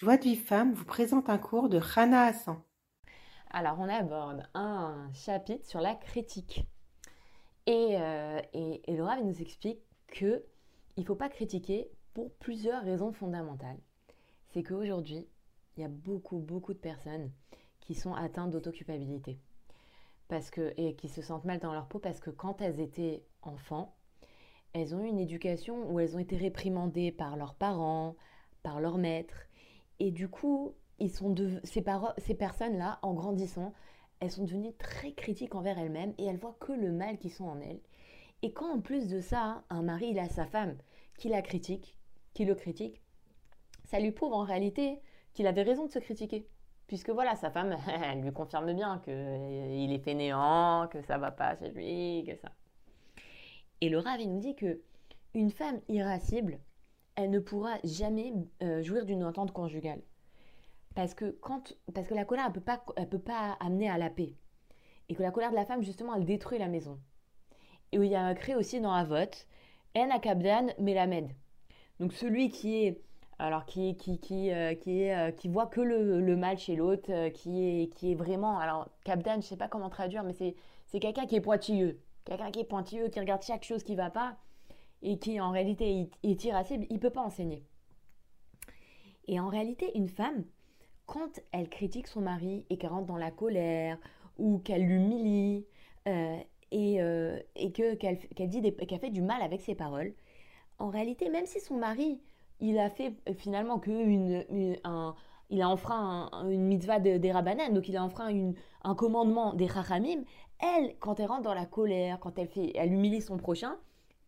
Joie de vie femme vous présente un cours de Rana Hassan. Alors, on aborde un chapitre sur la critique. Et, euh, Laura nous explique que il ne faut pas critiquer pour plusieurs raisons fondamentales. C'est qu'aujourd'hui, il y a beaucoup, beaucoup de personnes qui sont atteintes d'autoculpabilité. Et qui se sentent mal dans leur peau parce que quand elles étaient enfants, elles ont eu une éducation où elles ont été réprimandées par leurs parents, par leurs maîtres. Et du coup, de, ces, personnes-là, en grandissant, elles sont devenues très critiques envers elles-mêmes et elles voient que le mal qui sont en elles. Et quand en plus de ça, un mari, il a sa femme qui la critique, qui le critique, ça lui prouve en réalité qu'il avait raison de se critiquer. Puisque voilà, sa femme, elle lui confirme bien qu'il est fainéant, que ça va pas chez lui, que ça. Et le Rav, il nous dit que une femme irascible, elle ne pourra jamais euh, jouir d'une entente conjugale. Parce que, quand, parce que la colère, elle ne peut, pas, peut pas amener à la paix. Et que la colère de la femme, justement, elle détruit la maison. Et il y a écrit aussi dans la vote, En akabdan melamed. Donc celui qui est alors qui, qui, qui, euh, qui, euh, qui voit que le, mal chez l'autre, qui, est, qui est vraiment... Alors, Kabdan, je sais pas comment traduire, mais c'est quelqu'un qui est pointilleux. Quelqu'un qui est pointilleux, qui regarde chaque chose qui va pas et qui en réalité est irascible, il ne peut pas enseigner. Et en réalité, une femme, quand elle critique son mari et qu'elle rentre dans la colère ou qu'elle l'humilie euh, et, euh, qu'elle, dit qu'elle fait du mal avec ses paroles, en réalité, même si son mari, il a fait euh, finalement que une, un, il a enfreint une mitzvah des Rabbanan, donc il a enfreint une, un commandement des Chachamim, elle, quand elle rentre dans la colère, quand elle, fait, elle humilie son prochain,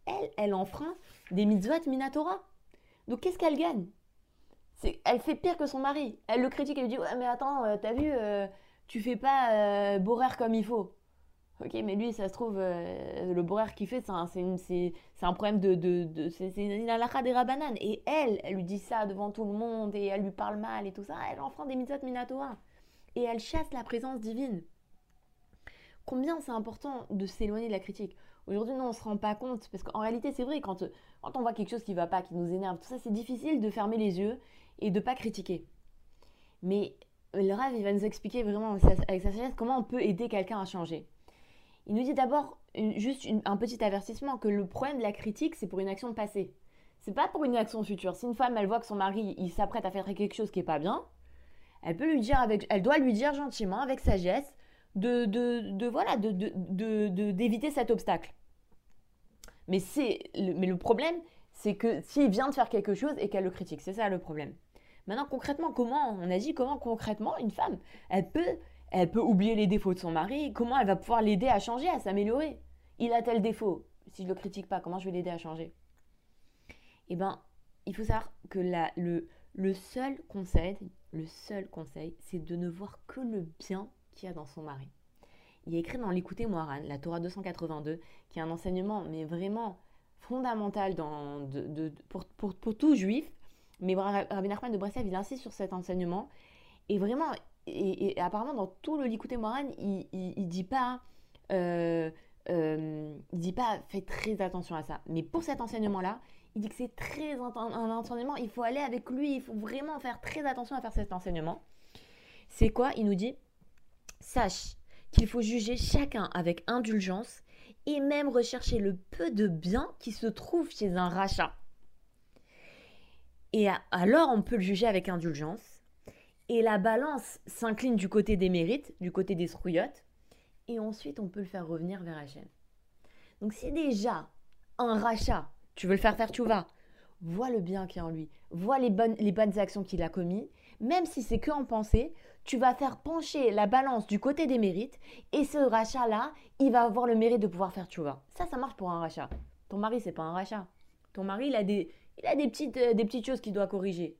elle, elle enfreint des mitzvot minatora. Donc qu'est-ce qu'elle gagne? Elle fait pire que son mari. Elle le critique, elle lui dit Ouais, mais attends, euh, t'as vu, euh, tu fais pas euh, borer comme il faut. Ok, mais lui, ça se trouve, euh, le borer qu'il fait, c'est un, problème de. de, de c'est une halakha des rabananes. Et elle, elle lui dit ça devant tout le monde et elle lui parle mal et tout ça. Elle enfreint des mitzvot minatora. Et elle chasse la présence divine. Combien c'est important de s'éloigner de la critique? Aujourd'hui, nous, on ne se rend pas compte. Parce qu'en réalité, c'est vrai, quand, quand on voit quelque chose qui ne va pas, qui nous énerve, tout ça, c'est difficile de fermer les yeux et de ne pas critiquer. Mais le Rav, il va nous expliquer vraiment avec sa sagesse comment on peut aider quelqu'un à changer. Il nous dit d'abord juste un petit avertissement que le problème de la critique, c'est pour une action passée. C'est pas pour une action future. Si une femme, elle voit que son mari, il s'apprête à faire quelque chose qui est pas bien, elle peut lui dire avec, elle doit lui dire gentiment, avec sagesse, de, de, de voilà, de, d'éviter cet obstacle. Mais, c'est, mais le problème, c'est que s'il vient de faire quelque chose et qu'elle le critique, c'est ça le problème. Maintenant, concrètement, comment on agit Comment concrètement une femme, elle peut, oublier les défauts de son mari Comment elle va pouvoir l'aider à changer, à s'améliorer? Il a tel défaut. Si je le critique pas, comment je vais l'aider à changer? Eh ben, il faut savoir que le, le le seul conseil, c'est de ne voir que le bien qu'il y a dans son mari. Il est écrit dans l'écouter Moiran, la Torah 282, qui est un enseignement, mais vraiment fondamental pour, tout juif. Mais Rabbi Nachman de Breslev, il insiste sur cet enseignement. Et vraiment, et, apparemment, dans tout le l'écouter Moiran, il, il, dit pas. Euh, euh, il dit pas faites très attention à ça. Mais pour cet enseignement-là, il dit que c'est très un enseignement, il faut aller avec lui, il faut vraiment faire très attention à faire cet enseignement. C'est quoi? Il nous dit Sache qu'il faut juger chacun avec indulgence et même rechercher le peu de bien qui se trouve chez un rachat. Et alors on peut le juger avec indulgence. Et la balance s'incline du côté des mérites, du côté des srouillottes. Et ensuite on peut le faire revenir vers Hachem. Donc si déjà un rachat, tu veux le faire faire tu vas, vois le bien qui est en lui, vois les bonnes, les bonnes actions qu'il a commises, même si c'est que en pensée, tu vas faire pencher la balance du côté des mérites et ce rachat-là, il va avoir le mérite de pouvoir faire vois. Ça, ça marche pour un rachat. Ton mari, c'est pas un rachat. Ton mari, il a des, il a des, petites, euh, des petites choses qu'il doit corriger.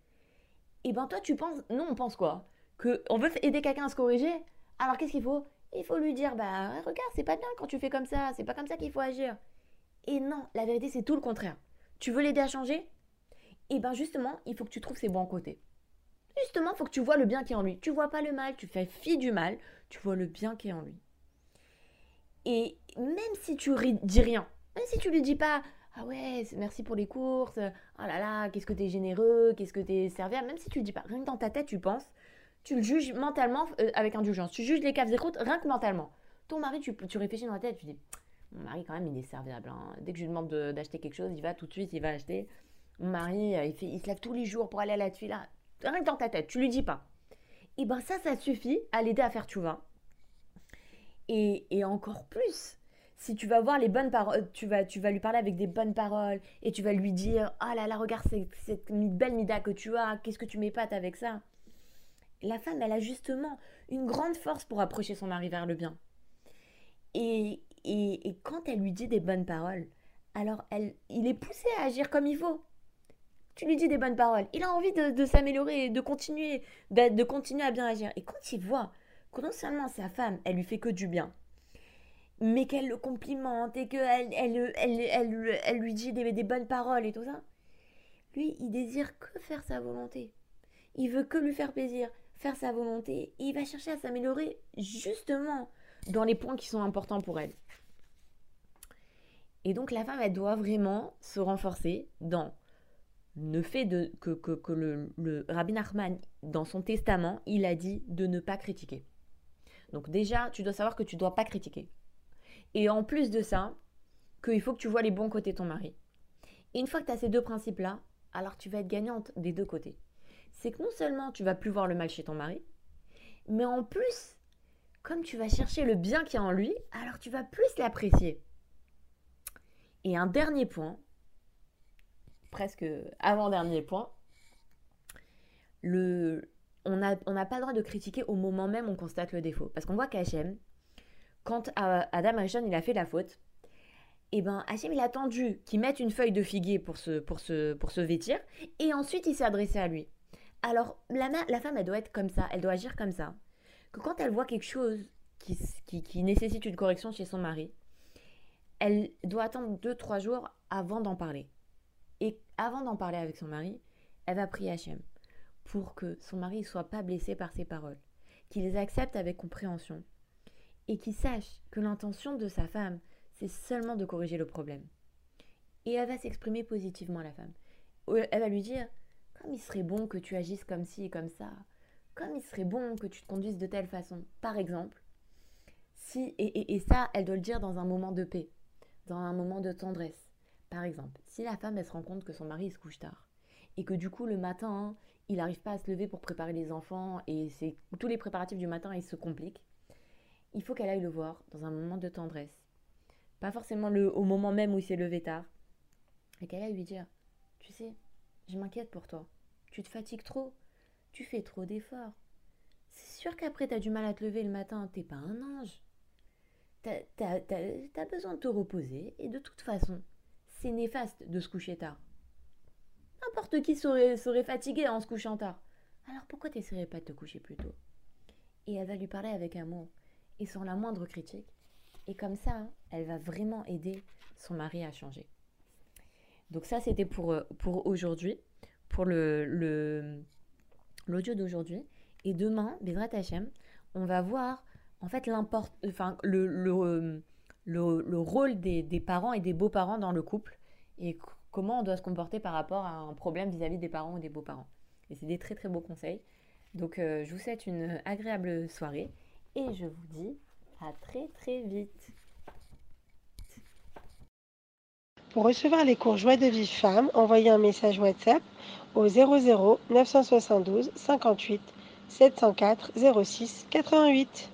Et ben toi, tu penses, non, on pense quoi? Que on veut aider quelqu'un à se corriger? Alors qu'est-ce qu'il faut? Il faut lui dire, bah regarde, c'est pas bien quand tu fais comme ça, c'est pas comme ça qu'il faut agir. Et non, la vérité, c'est tout le contraire. Tu veux l'aider à changer? Et ben justement, il faut que tu trouves ses bons côtés. Justement, il faut que tu vois le bien qui est en lui. Tu vois pas le mal, tu fais fi du mal, tu vois le bien qui est en lui. Et même si tu dis rien, même si tu lui dis pas Ah ouais, merci pour les courses. Oh là là, qu'est-ce que t'es généreux, qu'est-ce que t'es serviable. Même si tu le dis pas, rien que dans ta tête, tu penses, tu le juges mentalement euh, avec indulgence. Tu juges les caves et croûtes rien que mentalement. Ton mari, tu, tu réfléchis dans la tête, tu dis, mon mari quand même, il est serviable. Hein. Dès que je lui demande d'acheter quelque chose, il va tout de suite, il va acheter. Mon mari, euh, il, se lève tous les jours pour aller à la là. Rien que dans ta tête, tu lui dis pas. Et ben ça, ça suffit à l'aider à faire tu vas. Et, et encore plus, si tu vas voir les bonnes paroles, tu vas, tu vas lui parler avec des bonnes paroles et tu vas lui dire Ah là là, regarde cette, belle mida que tu as, qu'est-ce que tu m'épates avec ça La femme, elle a justement une grande force pour approcher son mari vers le bien. Et, et, quand elle lui dit des bonnes paroles, alors elle, il est poussé à agir comme il faut. Tu lui dis des bonnes paroles, il a envie de, s'améliorer, de continuer, de, continuer à bien agir. Et quand il voit que non seulement sa femme, elle lui fait que du bien, mais qu'elle le complimente et qu'elle elle, elle, elle, lui dit des, des, bonnes paroles et tout ça. Lui, il désire que faire sa volonté. Il veut que lui faire plaisir, faire sa volonté. Et il va chercher à s'améliorer justement dans les points qui sont importants pour elle. Et donc la femme, elle doit vraiment se renforcer dans le fait que, que, le, le Rabbi Nachman, dans son testament, il a dit de ne pas critiquer. Donc déjà, tu dois savoir que tu dois pas critiquer. Et en plus de ça, qu'il faut que tu vois les bons côtés de ton mari. Et une fois que tu as ces deux principes-là, alors tu vas être gagnante des deux côtés. C'est que non seulement tu vas plus voir le mal chez ton mari, mais en plus, comme tu vas chercher le bien qui est en lui, alors tu vas plus l'apprécier. Et un dernier point, presque avant-dernier point, on n'a pas le droit de critiquer au moment même où on constate le défaut. Parce qu'on voit qu'Hachem, quand Adam Arishon il a fait la faute, eh ben Hachem il a attendu qu'il mette une feuille de figuier pour se vêtir, et ensuite il s'est adressé à lui. Alors la, la femme elle doit être comme ça, elle doit agir comme ça, que quand elle voit quelque chose qui, nécessite une correction chez son mari, elle doit attendre 2-3 jours avant d'en parler. Et avant d'en parler avec son mari, elle va prier Hachem pour que son mari ne soit pas blessé par ses paroles, qu'il les accepte avec compréhension et qu'il sache que l'intention de sa femme, c'est seulement de corriger le problème. Et elle va s'exprimer positivement à la femme. Elle va lui dire Comme il serait bon que tu agisses comme ci et comme ça, comme il serait bon que tu te conduises de telle façon. Par exemple, si, et, et ça, elle doit le dire dans un moment de paix, dans un moment de tendresse. Par exemple, si la femme, elle se rend compte que son mari se couche tard, et que du coup, le matin, il n'arrive pas à se lever pour préparer les enfants, et c'est tous les préparatifs du matin, ils se compliquent, il faut qu'elle aille le voir dans un moment de tendresse. Pas forcément le, au moment même où il s'est levé tard. Et qu'elle aille lui dire Tu sais, je m'inquiète pour toi. Tu te fatigues trop. Tu fais trop d'efforts. C'est sûr qu'après, tu as du mal à te lever le matin. T'es pas un ange. T'as as, besoin de te reposer. Et de toute façon, c'est néfaste de se coucher tard. N'importe qui serait, fatigué en se couchant tard. Alors pourquoi t'essaierais pas de te coucher plus tôt? Et elle va lui parler avec amour et sans la moindre critique. Et comme ça, hein, elle va vraiment aider son mari à changer. Donc ça, c'était pour, euh, pour aujourd'hui, pour le, l'audio d'aujourd'hui. Et demain, Bezrat Hachem, on va voir en fait enfin, le, le, le, rôle des, des, parents et des beaux-parents dans le couple et comment on doit se comporter par rapport à un problème vis-à-vis des parents ou des beaux-parents. Et c'est des très très beaux conseils. Donc euh, je vous souhaite une agréable soirée et je vous dis à très très vite. Pour recevoir les cours Joie de vie femme, envoyez un message WhatsApp au 00 972 58 704 06 88.